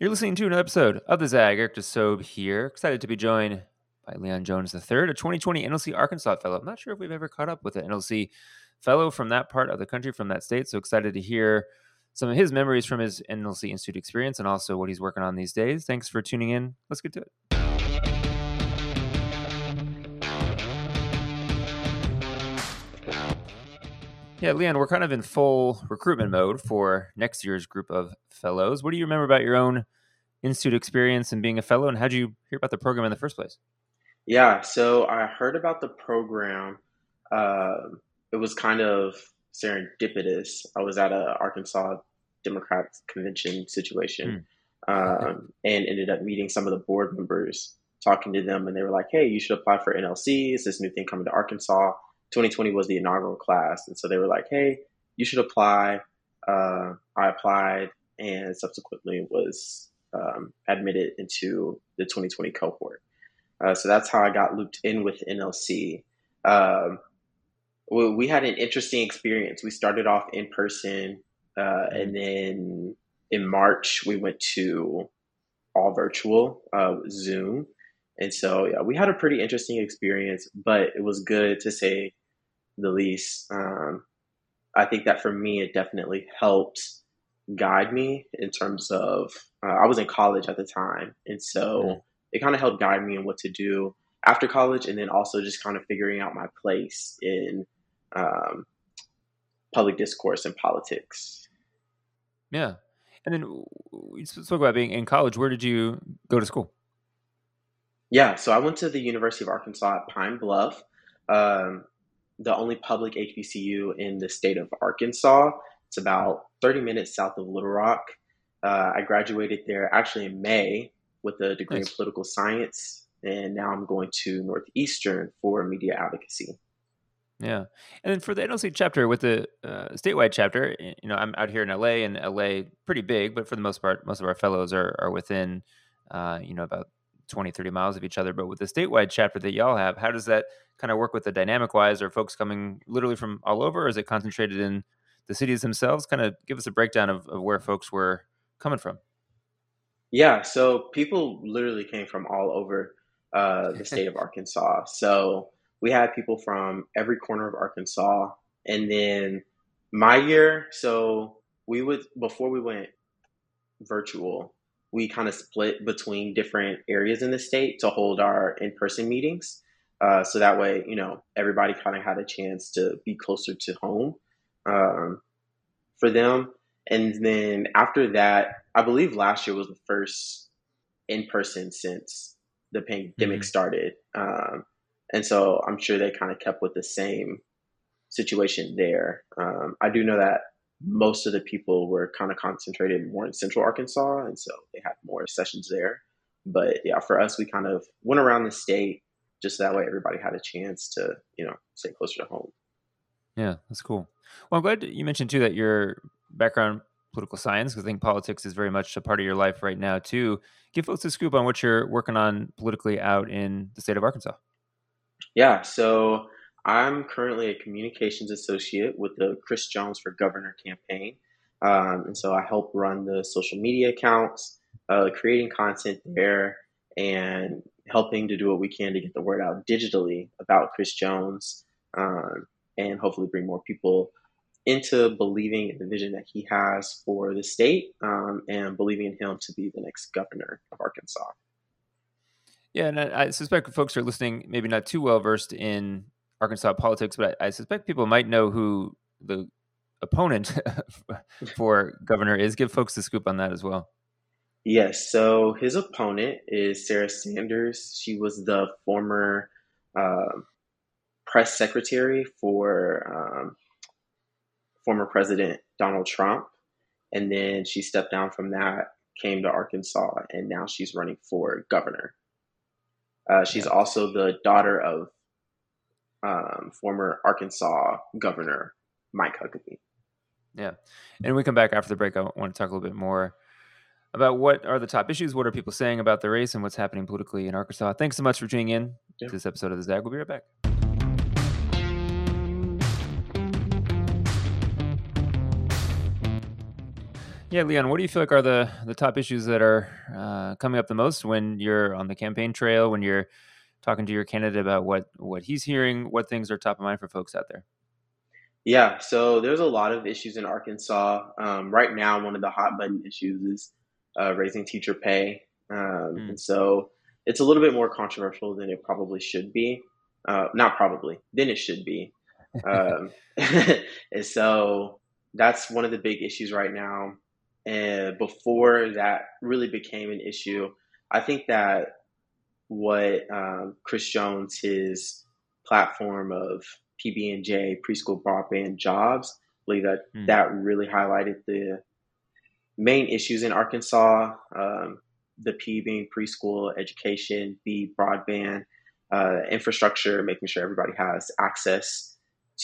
You're listening to an episode of the Zag. Eric DeSobe here. Excited to be joined by Leon Jones III, a 2020 NLC Arkansas fellow. I'm not sure if we've ever caught up with an NLC fellow from that part of the country, from that state. So excited to hear some of his memories from his NLC Institute experience and also what he's working on these days. Thanks for tuning in. Let's get to it. Yeah, Leon, we're kind of in full recruitment mode for next year's group of fellows. What do you remember about your own institute experience and being a fellow, and how did you hear about the program in the first place? Yeah, so I heard about the program. Uh, it was kind of serendipitous. I was at a Arkansas Democrat convention situation, mm. um, and ended up meeting some of the board members, talking to them, and they were like, "Hey, you should apply for NLC. Is this new thing coming to Arkansas?" 2020 was the inaugural class, and so they were like, "Hey, you should apply." Uh, I applied, and subsequently was um, admitted into the 2020 cohort. Uh, so that's how I got looped in with NLC. Um, we, we, had an interesting experience. We started off in person, uh, and then in March we went to all virtual uh, Zoom. And so, yeah, we had a pretty interesting experience, but it was good to say the least. Um, I think that for me, it definitely helped guide me in terms of uh, I was in college at the time, and so mm. it kind of helped guide me in what to do after college, and then also just kind of figuring out my place in um, public discourse and politics. Yeah, and then we spoke about being in college. Where did you go to school? Yeah, so I went to the University of Arkansas at Pine Bluff. Um, the only public HBCU in the state of Arkansas. It's about 30 minutes south of Little Rock. Uh, I graduated there actually in May with a degree nice. in political science, and now I'm going to Northeastern for media advocacy. Yeah, and then for the NLC chapter with the uh, statewide chapter, you know, I'm out here in LA, and LA pretty big, but for the most part, most of our fellows are are within, uh, you know, about 20, 30 miles of each other. But with the statewide chapter that y'all have, how does that kind of work with the dynamic wise? Are folks coming literally from all over, or is it concentrated in the cities themselves? Kind of give us a breakdown of, of where folks were coming from. Yeah, so people literally came from all over uh, the state of Arkansas. So we had people from every corner of Arkansas. And then my year, so we would, before we went virtual, we kind of split between different areas in the state to hold our in person meetings. Uh, so that way, you know, everybody kind of had a chance to be closer to home um, for them. And then after that, I believe last year was the first in person since the pandemic mm-hmm. started. Um, and so I'm sure they kind of kept with the same situation there. Um, I do know that most of the people were kind of concentrated more in central Arkansas, and so they had more sessions there. But yeah, for us, we kind of went around the state just that way everybody had a chance to, you know, stay closer to home. Yeah, that's cool. Well, I'm glad you mentioned too that your background political science, because I think politics is very much a part of your life right now too. Give folks a scoop on what you're working on politically out in the state of Arkansas. Yeah, so I'm currently a communications associate with the Chris Jones for Governor campaign. Um, and so I help run the social media accounts, uh, creating content there, and helping to do what we can to get the word out digitally about Chris Jones um, and hopefully bring more people into believing in the vision that he has for the state um, and believing in him to be the next governor of Arkansas. Yeah, and I, I suspect folks are listening, maybe not too well versed in Arkansas politics, but I, I suspect people might know who the opponent for governor is. Give folks the scoop on that as well. Yes. So his opponent is Sarah Sanders. She was the former uh, press secretary for um, former President Donald Trump. And then she stepped down from that, came to Arkansas, and now she's running for governor. Uh, she's yeah. also the daughter of um, former Arkansas Governor Mike Huckabee. Yeah. And we come back after the break. I want to talk a little bit more about what are the top issues, what are people saying about the race, and what's happening politically in Arkansas. Thanks so much for tuning in yeah. to this episode of The Zag. We'll be right back. Yeah, Leon, what do you feel like are the the top issues that are uh, coming up the most when you're on the campaign trail, when you're talking to your candidate about what what he's hearing, what things are top of mind for folks out there? Yeah, so there's a lot of issues in Arkansas. Um, right now, one of the hot button issues is uh, raising teacher pay. Um, mm. And so it's a little bit more controversial than it probably should be. Uh, not probably, than it should be. Um, and so that's one of the big issues right now. And before that really became an issue, I think that what um, Chris Jones, his platform of PB&J, preschool broadband jobs, I believe that mm. that really highlighted the main issues in Arkansas. Um, the P being preschool education, B broadband uh, infrastructure, making sure everybody has access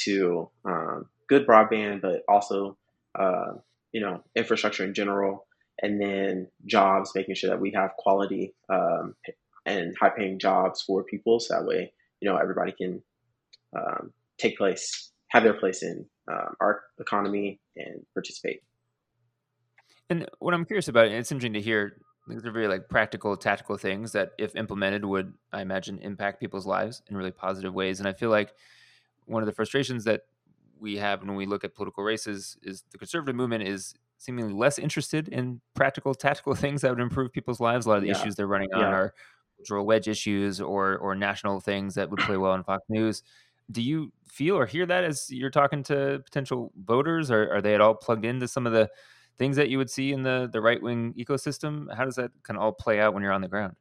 to um, good broadband, but also uh, you know infrastructure in general, and then jobs, making sure that we have quality um, and high paying jobs for people, so that way you know everybody can um, take place, have their place in um, our economy, and participate. And what I'm curious about, and it's interesting to hear, these are very like practical, tactical things that, if implemented, would I imagine impact people's lives in really positive ways. And I feel like one of the frustrations that we have when we look at political races is the conservative movement is seemingly less interested in practical, tactical things that would improve people's lives. A lot of the yeah. issues they're running on yeah. are cultural wedge issues or or national things that would play well on Fox News. Do you feel or hear that as you're talking to potential voters? Or are they at all plugged into some of the things that you would see in the the right wing ecosystem? How does that kind of all play out when you're on the ground?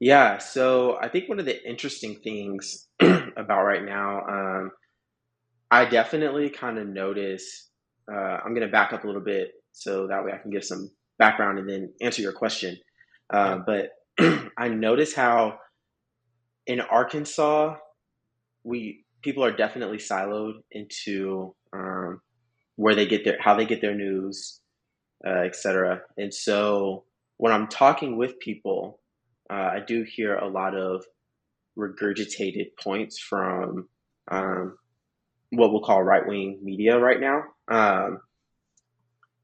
Yeah, so I think one of the interesting things about right now, um, I definitely kind of notice. Uh, I'm going to back up a little bit so that way I can give some background and then answer your question. Uh, but I notice how in Arkansas, we people are definitely siloed into um, where they get their how they get their news, uh, etc. And so when I'm talking with people, uh, I do hear a lot of regurgitated points from um, what we'll call right wing media right now. Um,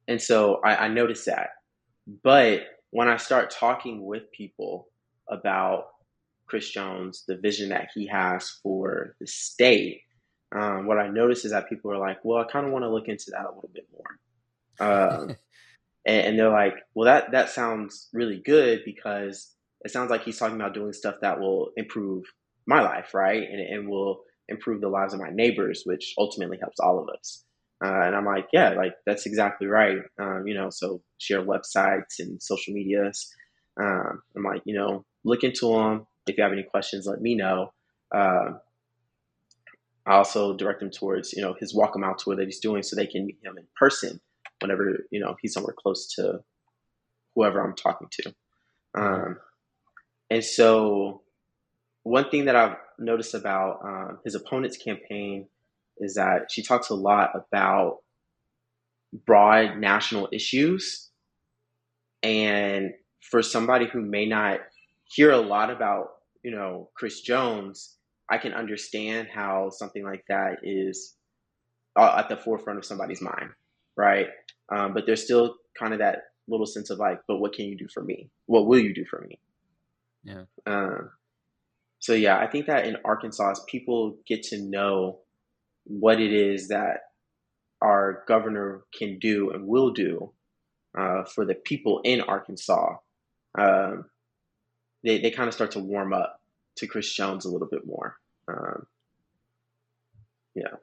and so I, I notice that. But when I start talking with people about Chris Jones, the vision that he has for the state, um, what I notice is that people are like, well, I kind of want to look into that a little bit more. Um, and, and, they're like, well, that, that sounds really good because it sounds like he's talking about doing stuff that will improve my life, right? And, and will improve the lives of my neighbors, which ultimately helps all of us. Uh, and I'm like, yeah, like that's exactly right. Um, you know, so share websites and social medias. Um, I'm like, you know, look into them. If you have any questions, let me know. Uh, I also direct them towards, you know, his walkabout tour that he's doing so they can meet him in person whenever, you know, he's somewhere close to whoever I'm talking to. Um, and so one thing that I've noticed about um, his opponent's campaign is that she talks a lot about broad national issues. And for somebody who may not hear a lot about, you know, Chris Jones, I can understand how something like that is uh, at the forefront of somebody's mind, right? Um, but there's still kind of that little sense of like, but what can you do for me? What will you do for me? Yeah. Um, so yeah, I think that in Arkansas, people get to know what it is that our governor can do and will do uh, for the people in Arkansas, um, they, they kind of start to warm up to Chris Jones a little bit more. Um, yeah.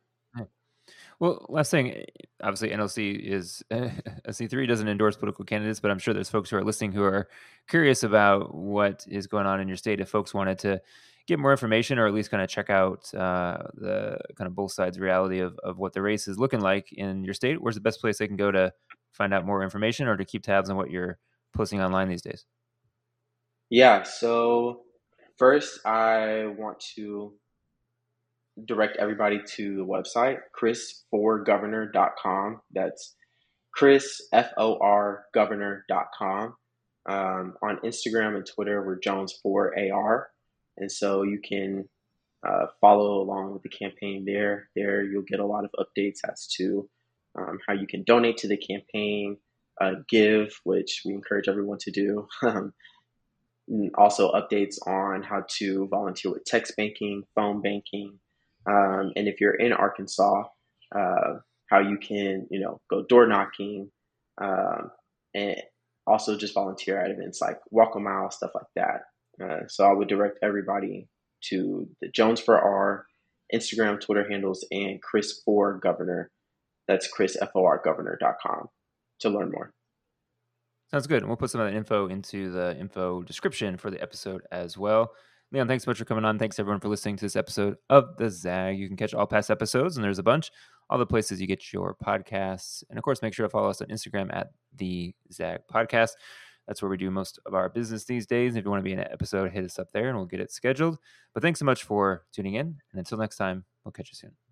Well, last thing, obviously NLC is uh, C3 doesn't endorse political candidates, but I'm sure there's folks who are listening who are curious about what is going on in your state. If folks wanted to get more information or at least kind of check out uh, the kind of both sides reality of, of what the race is looking like in your state, where's the best place they can go to find out more information or to keep tabs on what you're posting online these days? Yeah, so first I want to direct everybody to the website, chrisforgovernor.com. That's Chris, F O R governor.com. Um, on Instagram and Twitter, we're Jones4AR. And so you can uh, follow along with the campaign there. There, you'll get a lot of updates as to um, how you can donate to the campaign, uh, Give, which we encourage everyone to do. also, updates on how to volunteer with text banking, phone banking, um, and if you're in Arkansas, uh, how you can, you know, go door knocking, um, and also just volunteer at events like Walk a Mile, stuff like that. So I would direct everybody to the Jones for R Instagram, Twitter handles, and Chris for Governor. That's chrisforgovernor.com to learn more. Sounds good. And we'll put some of that info into the info description for the episode as well. Leon, thanks so much for coming on. Thanks everyone for listening to this episode of the Zag. You can catch all past episodes, and there's a bunch, all the places you get your podcasts. And of course, make sure to follow us on Instagram at the Zag Podcast. That's where we do most of our business these days. If you want to be in an episode, hit us up there and we'll get it scheduled. But thanks so much for tuning in. And until next time, we'll catch you soon.